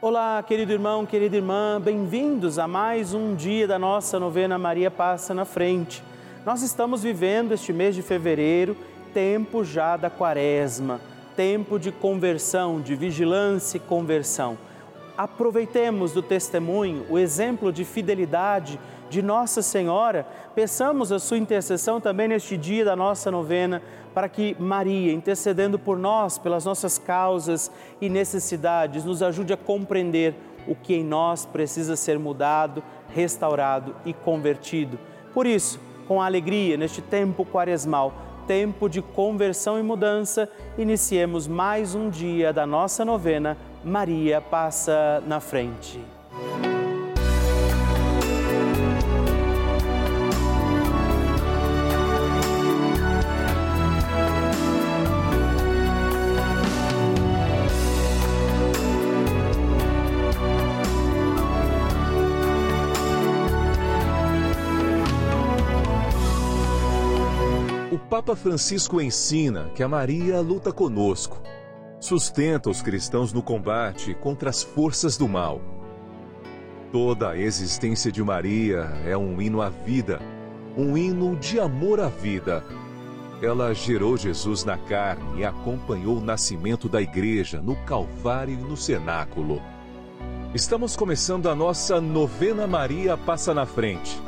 Olá, querido irmão, querida irmã, bem-vindos a mais um dia da nossa novena Maria Passa na Frente. Nós estamos vivendo este mês de fevereiro, tempo já da quaresma, tempo de conversão, de vigilância e conversão. Aproveitemos do testemunho, o exemplo de fidelidade de Nossa Senhora, peçamos a sua intercessão também neste dia da nossa novena, para que Maria, intercedendo por nós, pelas nossas causas e necessidades, nos ajude a compreender o que em nós precisa ser mudado, restaurado e convertido. Por isso, com alegria, neste tempo quaresmal, tempo de conversão e mudança, iniciemos mais um dia da nossa novena. Maria passa na frente. Papa Francisco ensina que a Maria luta conosco, sustenta os cristãos no combate contra as forças do mal. Toda a existência de Maria é um hino à vida, um hino de amor à vida. Ela gerou Jesus na carne e acompanhou o nascimento da igreja no Calvário e no cenáculo. Estamos começando a nossa novena Maria Passa na Frente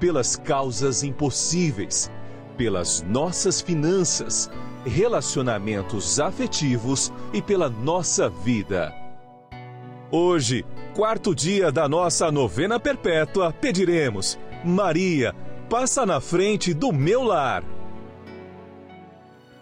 pelas causas impossíveis, pelas nossas finanças, relacionamentos afetivos e pela nossa vida. Hoje, quarto dia da nossa novena perpétua, pediremos: Maria, passa na frente do meu lar.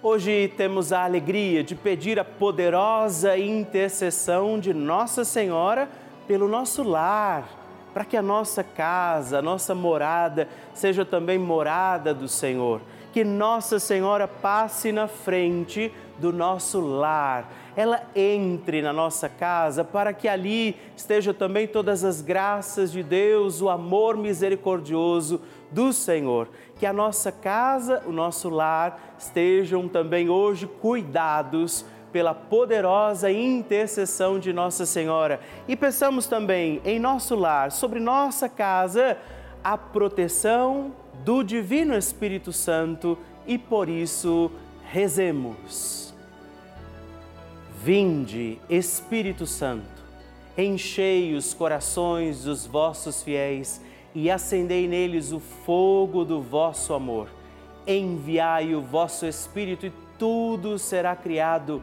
Hoje temos a alegria de pedir a poderosa intercessão de Nossa Senhora pelo nosso lar para que a nossa casa, a nossa morada, seja também morada do Senhor. Que Nossa Senhora passe na frente do nosso lar, ela entre na nossa casa para que ali estejam também todas as graças de Deus, o amor misericordioso do Senhor. Que a nossa casa, o nosso lar estejam também hoje cuidados pela poderosa intercessão de Nossa Senhora. E peçamos também em nosso lar, sobre nossa casa, a proteção do Divino Espírito Santo e por isso rezemos. Vinde, Espírito Santo, enchei os corações dos vossos fiéis e acendei neles o fogo do vosso amor. Enviai o vosso Espírito e tudo será criado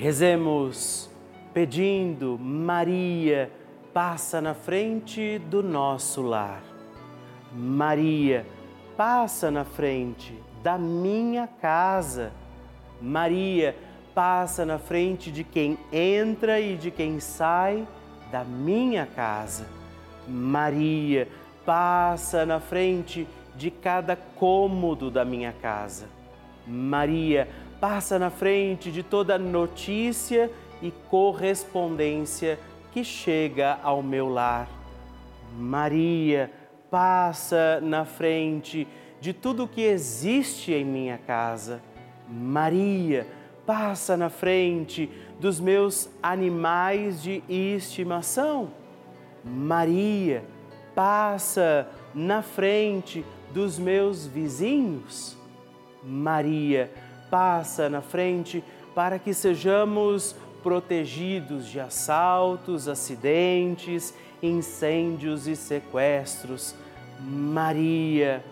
Rezemos pedindo, Maria, passa na frente do nosso lar. Maria, passa na frente da minha casa. Maria, passa na frente de quem entra e de quem sai da minha casa. Maria, passa na frente de cada cômodo da minha casa. Maria, passa na frente de toda notícia e correspondência que chega ao meu lar. Maria passa na frente de tudo que existe em minha casa. Maria passa na frente dos meus animais de estimação. Maria passa na frente dos meus vizinhos. Maria passa na frente para que sejamos protegidos de assaltos, acidentes incêndios e sequestros. Maria,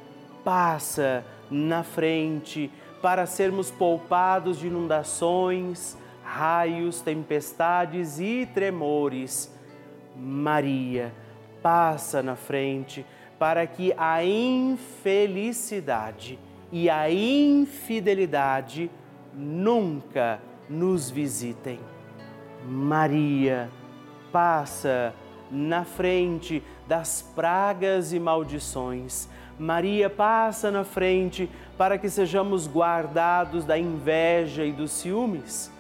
passa na frente para sermos poupados de inundações, raios, tempestades e tremores. Maria, passa na frente para que a infelicidade e a infidelidade nunca nos visitem. Maria, passa na frente das pragas e maldições. Maria passa na frente para que sejamos guardados da inveja e dos ciúmes.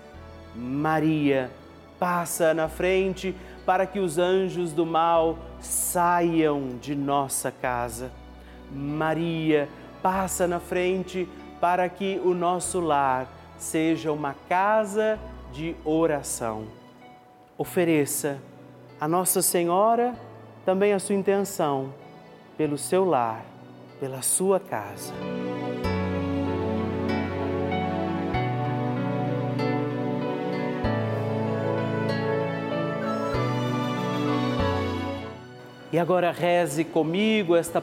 Maria passa na frente para que os anjos do mal saiam de nossa casa. Maria passa na frente para que o nosso lar seja uma casa de oração. Ofereça a Nossa Senhora também a sua intenção pelo seu lar, pela sua casa. E agora reze comigo esta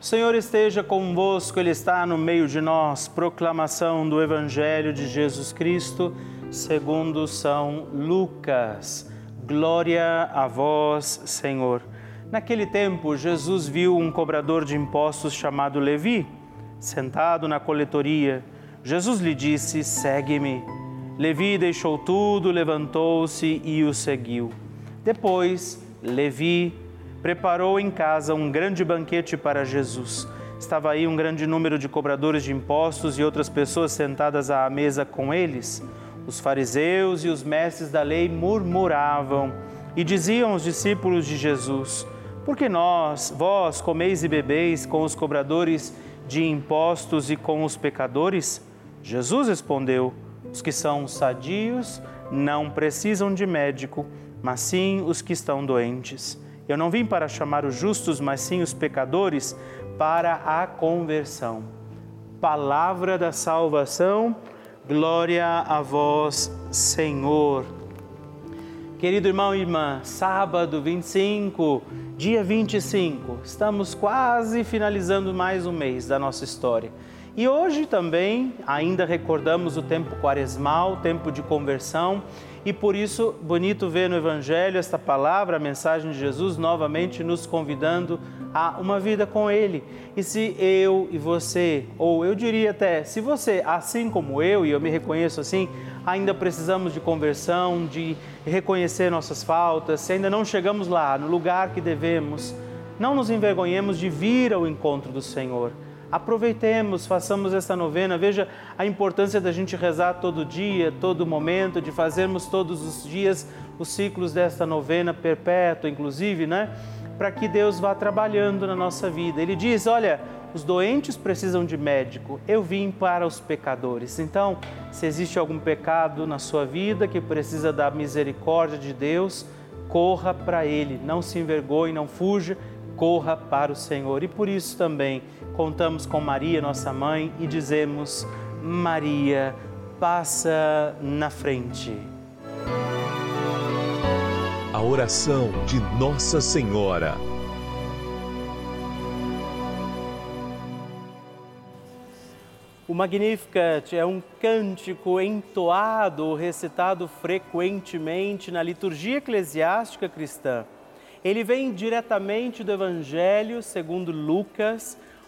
O Senhor esteja convosco, Ele está no meio de nós. Proclamação do Evangelho de Jesus Cristo segundo São Lucas. Glória a vós, Senhor. Naquele tempo, Jesus viu um cobrador de impostos chamado Levi, sentado na coletoria. Jesus lhe disse: Segue-me. Levi deixou tudo, levantou-se e o seguiu. Depois, Levi preparou em casa um grande banquete para Jesus. Estava aí um grande número de cobradores de impostos e outras pessoas sentadas à mesa com eles. Os fariseus e os mestres da lei murmuravam e diziam aos discípulos de Jesus: Por que nós, vós, comeis e bebeis com os cobradores de impostos e com os pecadores? Jesus respondeu: Os que são sadios não precisam de médico, mas sim os que estão doentes. Eu não vim para chamar os justos, mas sim os pecadores para a conversão. Palavra da salvação Glória a vós, Senhor. Querido irmão e irmã, sábado 25, dia 25, estamos quase finalizando mais um mês da nossa história. E hoje também ainda recordamos o tempo quaresmal, tempo de conversão, e por isso bonito ver no Evangelho esta palavra, a mensagem de Jesus novamente nos convidando a uma vida com Ele. E se eu e você, ou eu diria até, se você, assim como eu, e eu me reconheço assim, ainda precisamos de conversão, de reconhecer nossas faltas, se ainda não chegamos lá, no lugar que devemos, não nos envergonhemos de vir ao encontro do Senhor. Aproveitemos, façamos essa novena. Veja a importância da gente rezar todo dia, todo momento, de fazermos todos os dias os ciclos desta novena perpétua, inclusive, né? Para que Deus vá trabalhando na nossa vida. Ele diz: Olha, os doentes precisam de médico, eu vim para os pecadores. Então, se existe algum pecado na sua vida que precisa da misericórdia de Deus, corra para Ele, não se envergonhe, não fuja, corra para o Senhor. E por isso também contamos com Maria, nossa mãe, e dizemos: Maria, passa na frente. A oração de Nossa Senhora. O Magnificat é um cântico entoado, recitado frequentemente na liturgia eclesiástica cristã. Ele vem diretamente do Evangelho segundo Lucas,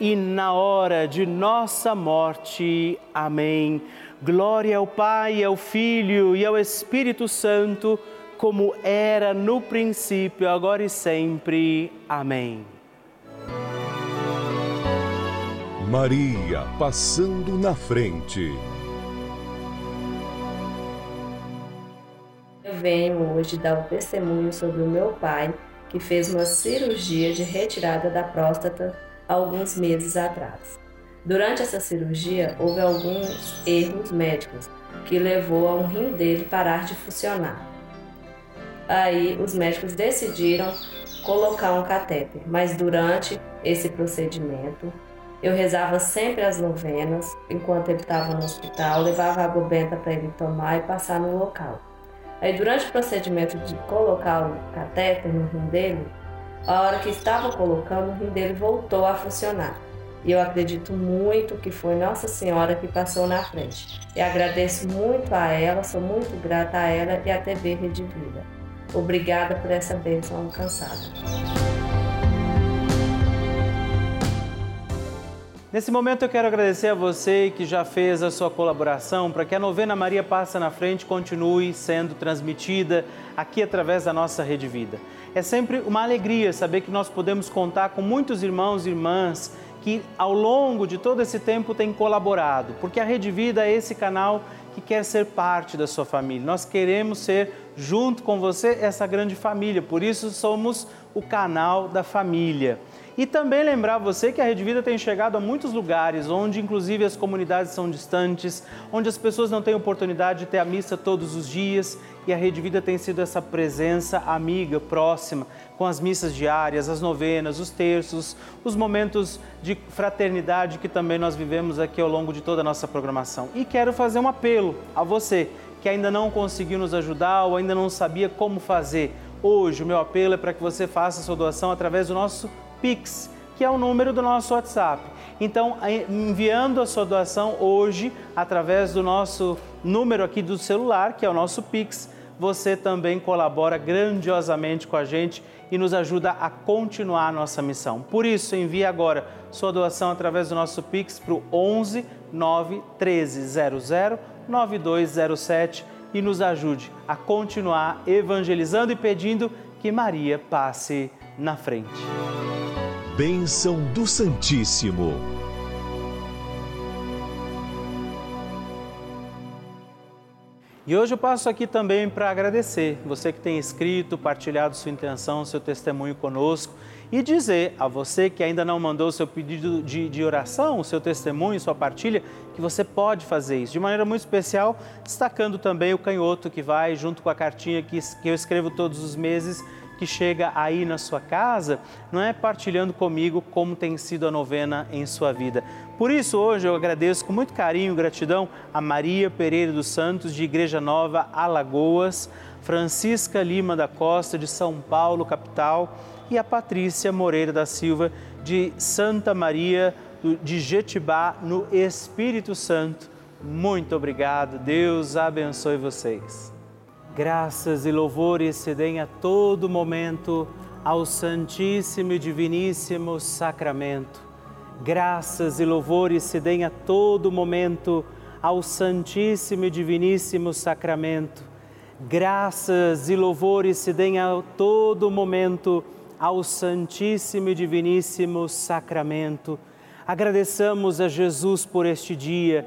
e na hora de nossa morte. Amém. Glória ao Pai, ao Filho e ao Espírito Santo, como era no princípio, agora e sempre. Amém. Maria passando na frente. Eu venho hoje dar o um testemunho sobre o meu pai, que fez uma cirurgia de retirada da próstata alguns meses atrás. Durante essa cirurgia, houve alguns erros médicos que levou a um rim dele parar de funcionar. Aí os médicos decidiram colocar um catéter, mas durante esse procedimento eu rezava sempre as novenas enquanto ele estava no hospital, levava água benta para ele tomar e passar no local. Aí, durante o procedimento de colocar o catéter no rim dele, a hora que estava colocando, o rim dele voltou a funcionar. E eu acredito muito que foi Nossa Senhora que passou na frente. E agradeço muito a ela, sou muito grata a ela e à TV Rede Vida. Obrigada por essa bênção alcançada. Nesse momento eu quero agradecer a você que já fez a sua colaboração para que a novena Maria Passa na Frente continue sendo transmitida aqui através da nossa Rede Vida. É sempre uma alegria saber que nós podemos contar com muitos irmãos e irmãs que ao longo de todo esse tempo têm colaborado, porque a Rede Vida é esse canal que quer ser parte da sua família. Nós queremos ser, junto com você, essa grande família. Por isso, somos o canal da família. E também lembrar você que a Rede Vida tem chegado a muitos lugares, onde inclusive as comunidades são distantes, onde as pessoas não têm oportunidade de ter a missa todos os dias, e a Rede Vida tem sido essa presença amiga, próxima, com as missas diárias, as novenas, os terços, os momentos de fraternidade que também nós vivemos aqui ao longo de toda a nossa programação. E quero fazer um apelo a você que ainda não conseguiu nos ajudar ou ainda não sabia como fazer. Hoje, o meu apelo é para que você faça sua doação através do nosso Pix, que é o número do nosso WhatsApp. Então, enviando a sua doação hoje através do nosso número aqui do celular, que é o nosso Pix, você também colabora grandiosamente com a gente e nos ajuda a continuar a nossa missão. Por isso, envie agora sua doação através do nosso Pix para o 11 9 13 00 9207 e nos ajude a continuar evangelizando e pedindo que Maria passe na frente bênção do Santíssimo. E hoje eu passo aqui também para agradecer você que tem escrito, partilhado sua intenção, seu testemunho conosco e dizer a você que ainda não mandou seu pedido de, de oração, seu testemunho, sua partilha, que você pode fazer isso. De maneira muito especial, destacando também o canhoto que vai junto com a cartinha que, que eu escrevo todos os meses que chega aí na sua casa, não é partilhando comigo como tem sido a novena em sua vida. Por isso, hoje eu agradeço com muito carinho e gratidão a Maria Pereira dos Santos, de Igreja Nova, Alagoas, Francisca Lima da Costa, de São Paulo, capital, e a Patrícia Moreira da Silva, de Santa Maria de Jetibá, no Espírito Santo. Muito obrigado, Deus abençoe vocês. Graças e louvores se deem a todo momento ao Santíssimo e Diviníssimo Sacramento. Graças e louvores se deem a todo momento ao Santíssimo e Diviníssimo Sacramento. Graças e louvores se deem a todo momento ao Santíssimo e Diviníssimo Sacramento. Agradeçamos a Jesus por este dia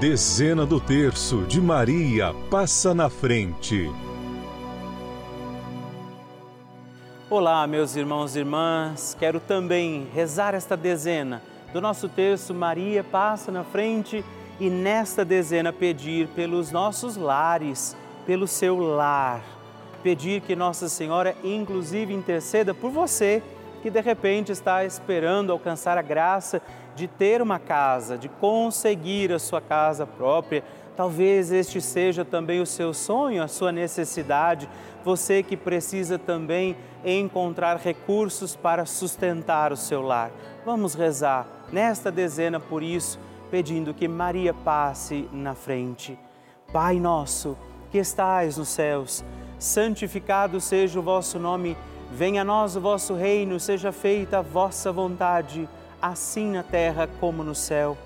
Dezena do terço de Maria passa na frente. Olá, meus irmãos e irmãs. Quero também rezar esta dezena do nosso terço Maria passa na frente e nesta dezena pedir pelos nossos lares, pelo seu lar. Pedir que Nossa Senhora inclusive interceda por você que de repente está esperando alcançar a graça de ter uma casa, de conseguir a sua casa própria. Talvez este seja também o seu sonho, a sua necessidade. Você que precisa também encontrar recursos para sustentar o seu lar. Vamos rezar nesta dezena por isso, pedindo que Maria passe na frente. Pai nosso, que estais nos céus, santificado seja o vosso nome. Venha a nós o vosso reino, seja feita a vossa vontade, assim na terra como no céu.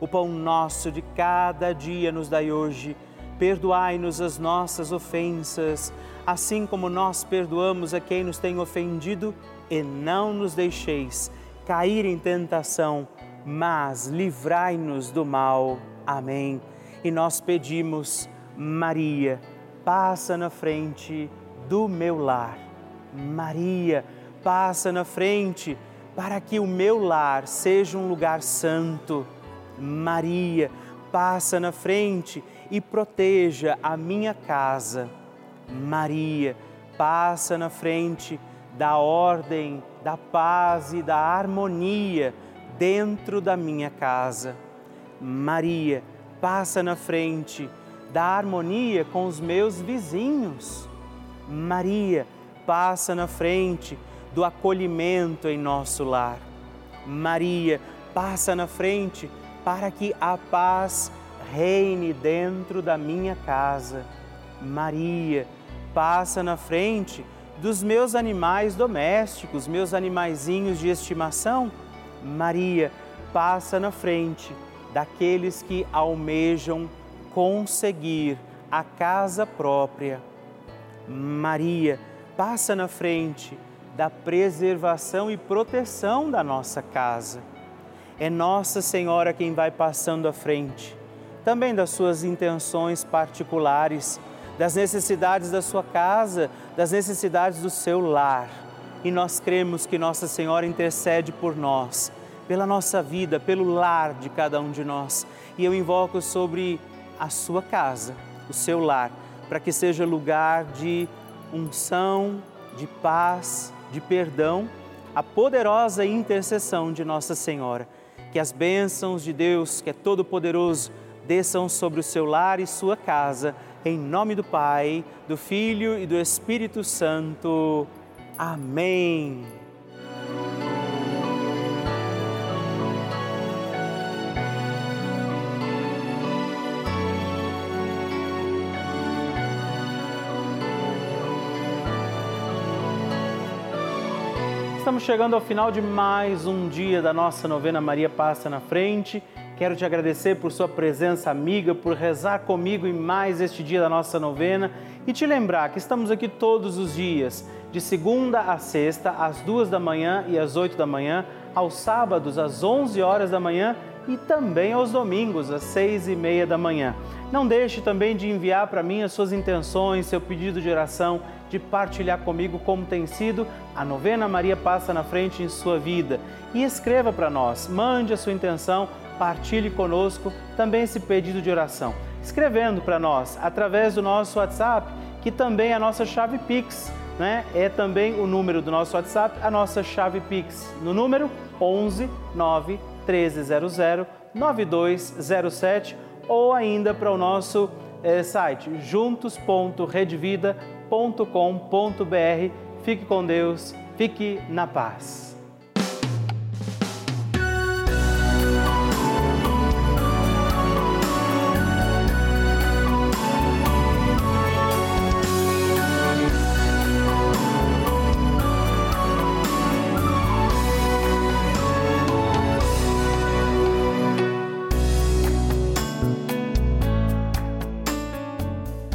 O pão nosso de cada dia nos dai hoje. Perdoai-nos as nossas ofensas, assim como nós perdoamos a quem nos tem ofendido, e não nos deixeis cair em tentação, mas livrai-nos do mal. Amém. E nós pedimos, Maria, passa na frente do meu lar Maria, passa na frente para que o meu lar seja um lugar santo. Maria, passa na frente e proteja a minha casa. Maria, passa na frente da ordem, da paz e da harmonia dentro da minha casa. Maria, passa na frente da harmonia com os meus vizinhos. Maria, passa na frente do acolhimento em nosso lar. Maria passa na frente para que a paz reine dentro da minha casa. Maria passa na frente dos meus animais domésticos, meus animaizinhos de estimação. Maria passa na frente daqueles que almejam conseguir a casa própria. Maria passa na frente da preservação e proteção da nossa casa. É Nossa Senhora quem vai passando à frente, também das suas intenções particulares, das necessidades da sua casa, das necessidades do seu lar. E nós cremos que Nossa Senhora intercede por nós, pela nossa vida, pelo lar de cada um de nós. E eu invoco sobre a sua casa, o seu lar, para que seja lugar de unção, de paz, de perdão, a poderosa intercessão de Nossa Senhora. Que as bênçãos de Deus, que é todo-poderoso, desçam sobre o seu lar e sua casa, em nome do Pai, do Filho e do Espírito Santo. Amém. Estamos chegando ao final de mais um dia da nossa novena Maria Passa na Frente. Quero te agradecer por sua presença amiga, por rezar comigo em mais este dia da nossa novena e te lembrar que estamos aqui todos os dias, de segunda a sexta, às duas da manhã e às oito da manhã, aos sábados às onze horas da manhã e também aos domingos às seis e meia da manhã. Não deixe também de enviar para mim as suas intenções, seu pedido de oração de partilhar comigo como tem sido a novena Maria Passa na Frente em sua vida. E escreva para nós, mande a sua intenção, partilhe conosco também esse pedido de oração. Escrevendo para nós através do nosso WhatsApp, que também é a nossa chave Pix, né? É também o número do nosso WhatsApp, a nossa chave Pix, no número 11 9 1300 9207 ou ainda para o nosso é, site juntos.redvida.com.br. Fique com Deus, fique na paz.